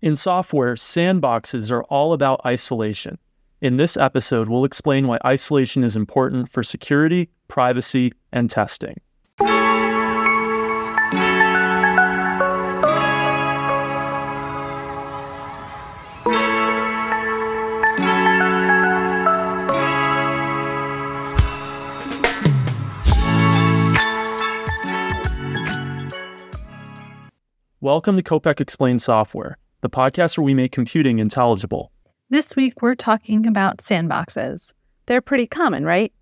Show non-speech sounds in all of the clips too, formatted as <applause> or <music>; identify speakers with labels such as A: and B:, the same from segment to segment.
A: In software, sandboxes are all about isolation. In this episode, we'll explain why isolation is important for security, privacy, and testing. Welcome to Kopec Explains Software, the podcast where we make computing intelligible.
B: This week, we're talking about sandboxes. They're pretty common, right?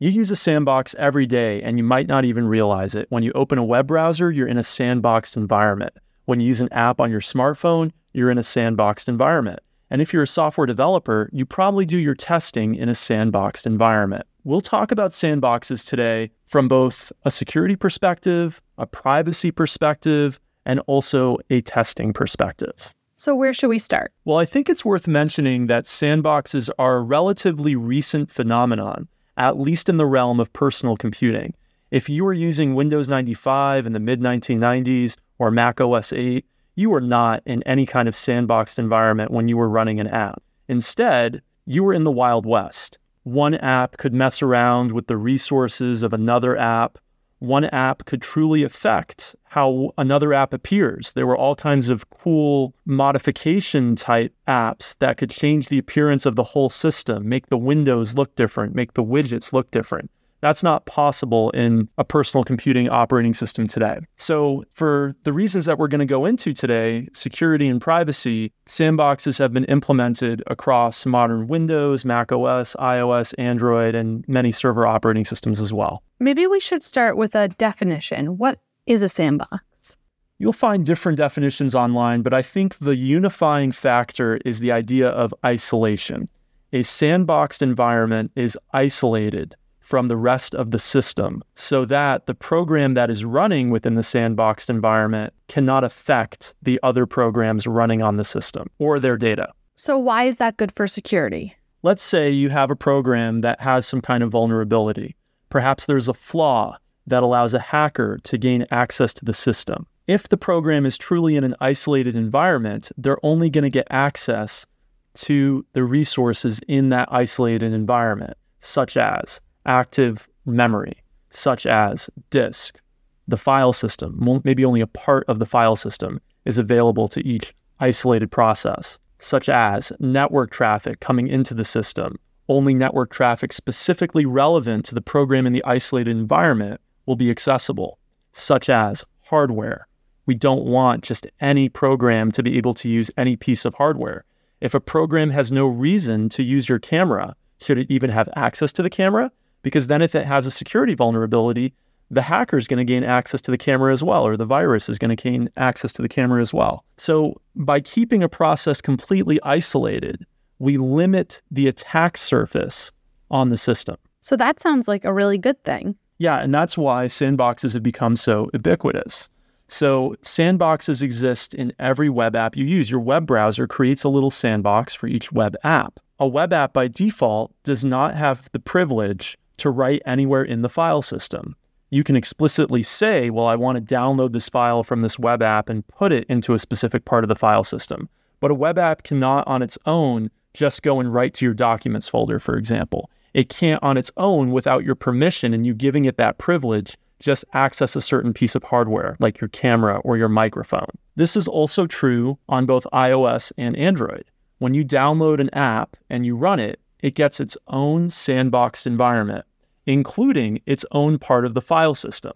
A: You use a sandbox every day and you might not even realize it. When you open a web browser, you're in a sandboxed environment. When you use an app on your smartphone, you're in a sandboxed environment. And if you're a software developer, you probably do your testing in a sandboxed environment. We'll talk about sandboxes today from both a security perspective, a privacy perspective, and also a testing perspective.
B: So, where should we start?
A: Well, I think it's worth mentioning that sandboxes are a relatively recent phenomenon, at least in the realm of personal computing. If you were using Windows 95 in the mid 1990s or Mac OS 8, you were not in any kind of sandboxed environment when you were running an app. Instead, you were in the Wild West. One app could mess around with the resources of another app one app could truly affect how another app appears. There were all kinds of cool modification type apps that could change the appearance of the whole system, make the windows look different, make the widgets look different. That's not possible in a personal computing operating system today. So, for the reasons that we're going to go into today, security and privacy, sandboxes have been implemented across modern Windows, Mac OS, iOS, Android, and many server operating systems as well.
B: Maybe we should start with a definition. What is a sandbox?
A: You'll find different definitions online, but I think the unifying factor is the idea of isolation. A sandboxed environment is isolated from the rest of the system so that the program that is running within the sandboxed environment cannot affect the other programs running on the system or their data.
B: So, why is that good for security?
A: Let's say you have a program that has some kind of vulnerability. Perhaps there's a flaw that allows a hacker to gain access to the system. If the program is truly in an isolated environment, they're only going to get access to the resources in that isolated environment, such as active memory, such as disk, the file system, maybe only a part of the file system is available to each isolated process, such as network traffic coming into the system. Only network traffic specifically relevant to the program in the isolated environment will be accessible, such as hardware. We don't want just any program to be able to use any piece of hardware. If a program has no reason to use your camera, should it even have access to the camera? Because then if it has a security vulnerability, the hacker is going to gain access to the camera as well, or the virus is going to gain access to the camera as well. So by keeping a process completely isolated, we limit the attack surface on the system.
B: So that sounds like a really good thing.
A: Yeah, and that's why sandboxes have become so ubiquitous. So, sandboxes exist in every web app you use. Your web browser creates a little sandbox for each web app. A web app by default does not have the privilege to write anywhere in the file system. You can explicitly say, well, I want to download this file from this web app and put it into a specific part of the file system. But a web app cannot on its own just go and write to your documents folder, for example. It can't on its own without your permission and you giving it that privilege just access a certain piece of hardware like your camera or your microphone. This is also true on both iOS and Android. When you download an app and you run it, it gets its own sandboxed environment, including its own part of the file system.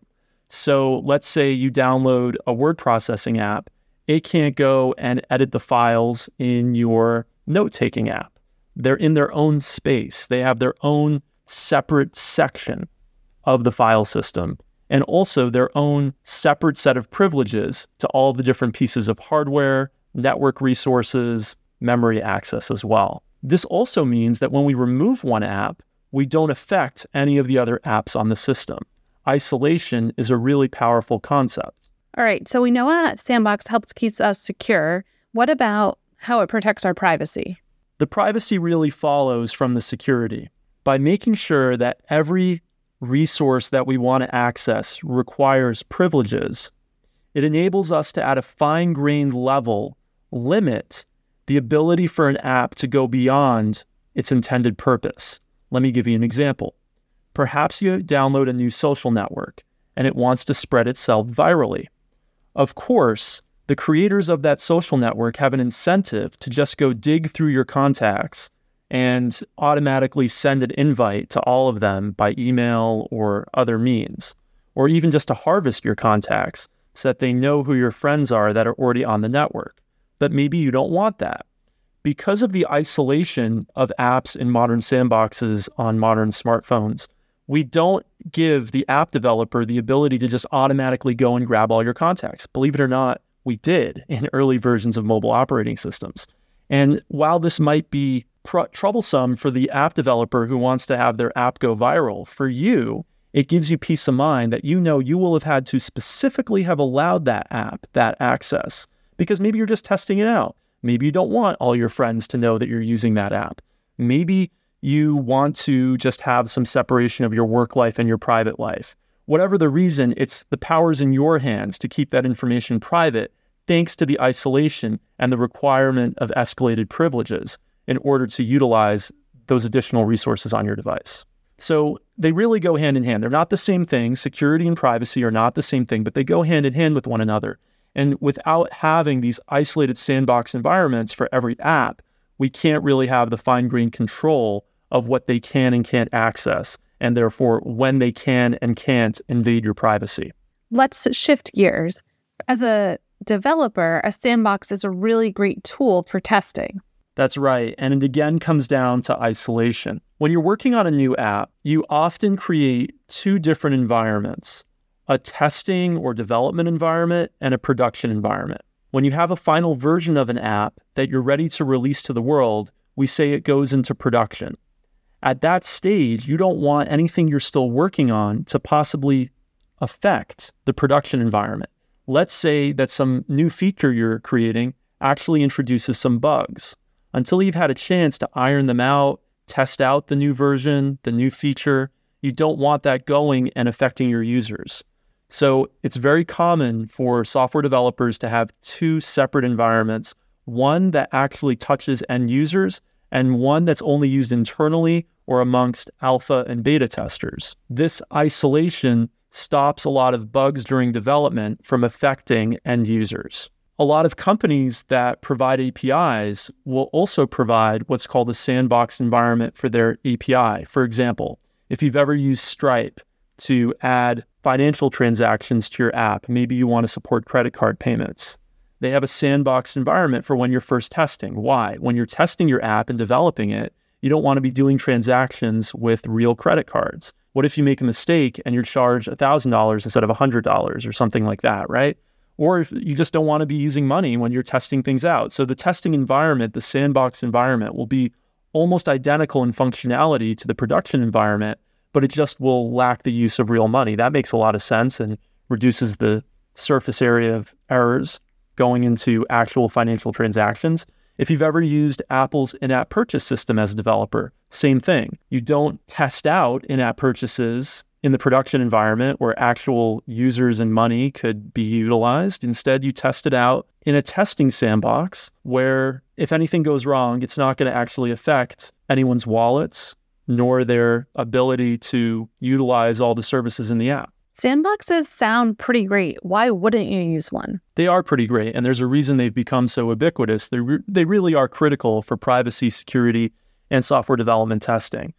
A: So let's say you download a word processing app, it can't go and edit the files in your note taking app. They're in their own space, they have their own separate section of the file system and also their own separate set of privileges to all the different pieces of hardware, network resources, memory access as well. This also means that when we remove one app, we don't affect any of the other apps on the system. Isolation is a really powerful concept.
B: All right, so we know that Sandbox helps keeps us secure. What about how it protects our privacy?
A: The privacy really follows from the security. By making sure that every resource that we want to access requires privileges, it enables us to, at a fine grained level, limit the ability for an app to go beyond its intended purpose. Let me give you an example. Perhaps you download a new social network and it wants to spread itself virally. Of course, the creators of that social network have an incentive to just go dig through your contacts and automatically send an invite to all of them by email or other means, or even just to harvest your contacts so that they know who your friends are that are already on the network. But maybe you don't want that. Because of the isolation of apps in modern sandboxes on modern smartphones, we don't give the app developer the ability to just automatically go and grab all your contacts. Believe it or not, we did <laughs> in early versions of mobile operating systems. And while this might be pr- troublesome for the app developer who wants to have their app go viral, for you, it gives you peace of mind that you know you will have had to specifically have allowed that app that access because maybe you're just testing it out. Maybe you don't want all your friends to know that you're using that app. Maybe you want to just have some separation of your work life and your private life. Whatever the reason, it's the powers in your hands to keep that information private thanks to the isolation and the requirement of escalated privileges in order to utilize those additional resources on your device. So they really go hand in hand. They're not the same thing. Security and privacy are not the same thing, but they go hand in hand with one another. And without having these isolated sandbox environments for every app, we can't really have the fine grained control of what they can and can't access, and therefore when they can and can't invade your privacy.
B: Let's shift gears. As a developer, a sandbox is a really great tool for testing.
A: That's right. And it again comes down to isolation. When you're working on a new app, you often create two different environments a testing or development environment and a production environment. When you have a final version of an app that you're ready to release to the world, we say it goes into production. At that stage, you don't want anything you're still working on to possibly affect the production environment. Let's say that some new feature you're creating actually introduces some bugs. Until you've had a chance to iron them out, test out the new version, the new feature, you don't want that going and affecting your users. So it's very common for software developers to have two separate environments one that actually touches end users and one that's only used internally or amongst alpha and beta testers. This isolation stops a lot of bugs during development from affecting end users. A lot of companies that provide APIs will also provide what's called a sandbox environment for their API. For example, if you've ever used Stripe to add financial transactions to your app, maybe you want to support credit card payments they have a sandbox environment for when you're first testing. Why? When you're testing your app and developing it, you don't want to be doing transactions with real credit cards. What if you make a mistake and you're charged $1,000 instead of $100 or something like that, right? Or if you just don't want to be using money when you're testing things out. So the testing environment, the sandbox environment, will be almost identical in functionality to the production environment, but it just will lack the use of real money. That makes a lot of sense and reduces the surface area of errors going into actual financial transactions. If you've ever used Apple's in app purchase system as a developer, same thing. You don't test out in app purchases in the production environment where actual users and money could be utilized. Instead, you test it out in a testing sandbox where if anything goes wrong, it's not going to actually affect anyone's wallets nor their ability to utilize all the services in the app.
B: Sandboxes sound pretty great. Why wouldn't you use one?
A: They are pretty great, and there's a reason they've become so ubiquitous. They, re- they really are critical for privacy, security, and software development testing.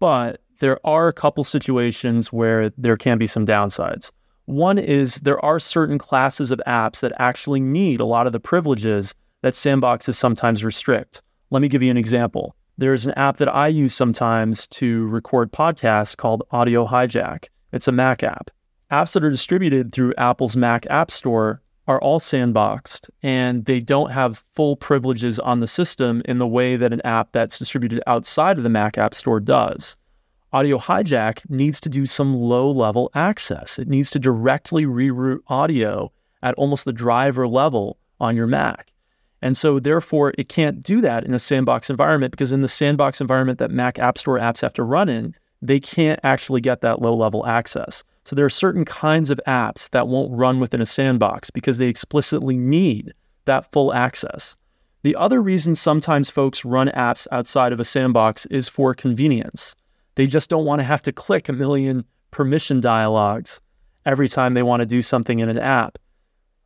A: But there are a couple situations where there can be some downsides. One is there are certain classes of apps that actually need a lot of the privileges that sandboxes sometimes restrict. Let me give you an example. There's an app that I use sometimes to record podcasts called Audio Hijack. It's a Mac app apps that are distributed through Apple's Mac App Store are all sandboxed and they don't have full privileges on the system in the way that an app that's distributed outside of the Mac App Store does. Audio Hijack needs to do some low level access. It needs to directly reroute audio at almost the driver level on your Mac. And so, therefore, it can't do that in a sandbox environment because in the sandbox environment that Mac App Store apps have to run in, they can't actually get that low level access. So there are certain kinds of apps that won't run within a sandbox because they explicitly need that full access. The other reason sometimes folks run apps outside of a sandbox is for convenience. They just don't want to have to click a million permission dialogues every time they want to do something in an app.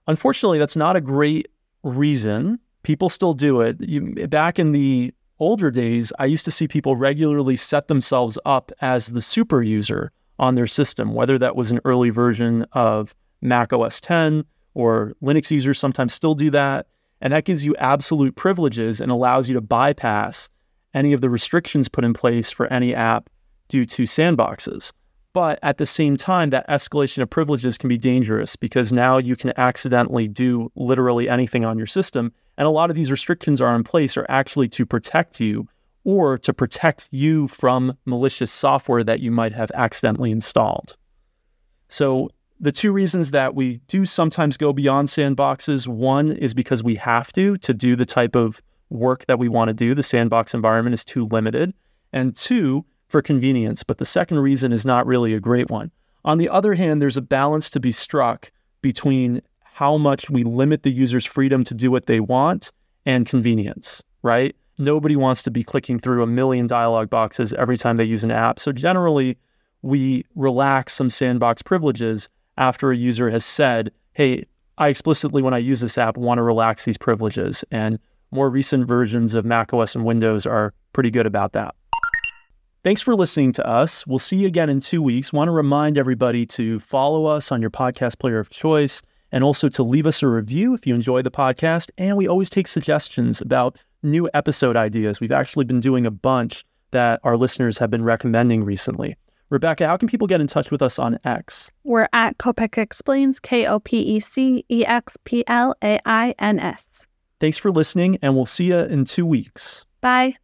A: Unfortunately, that's not a great reason. People still do it. You, back in the older days, I used to see people regularly set themselves up as the super user on their system, whether that was an early version of Mac OS 10 or Linux users sometimes still do that. And that gives you absolute privileges and allows you to bypass any of the restrictions put in place for any app due to sandboxes. But at the same time, that escalation of privileges can be dangerous because now you can accidentally do literally anything on your system. And a lot of these restrictions are in place are actually to protect you or to protect you from malicious software that you might have accidentally installed. So, the two reasons that we do sometimes go beyond sandboxes one is because we have to to do the type of work that we want to do. The sandbox environment is too limited. And two, for convenience, but the second reason is not really a great one. On the other hand, there's a balance to be struck between how much we limit the user's freedom to do what they want and convenience, right? Nobody wants to be clicking through a million dialog boxes every time they use an app. So generally, we relax some sandbox privileges after a user has said, hey, I explicitly, when I use this app, want to relax these privileges. And more recent versions of macOS and Windows are pretty good about that. Thanks for listening to us. We'll see you again in two weeks. Want to remind everybody to follow us on your podcast player of choice and also to leave us a review if you enjoy the podcast. And we always take suggestions about new episode ideas. We've actually been doing a bunch that our listeners have been recommending recently. Rebecca, how can people get in touch with us on X?
B: We're at Kopec Explains, K O P E C E X P L A I N S.
A: Thanks for listening, and we'll see you in two weeks.
B: Bye.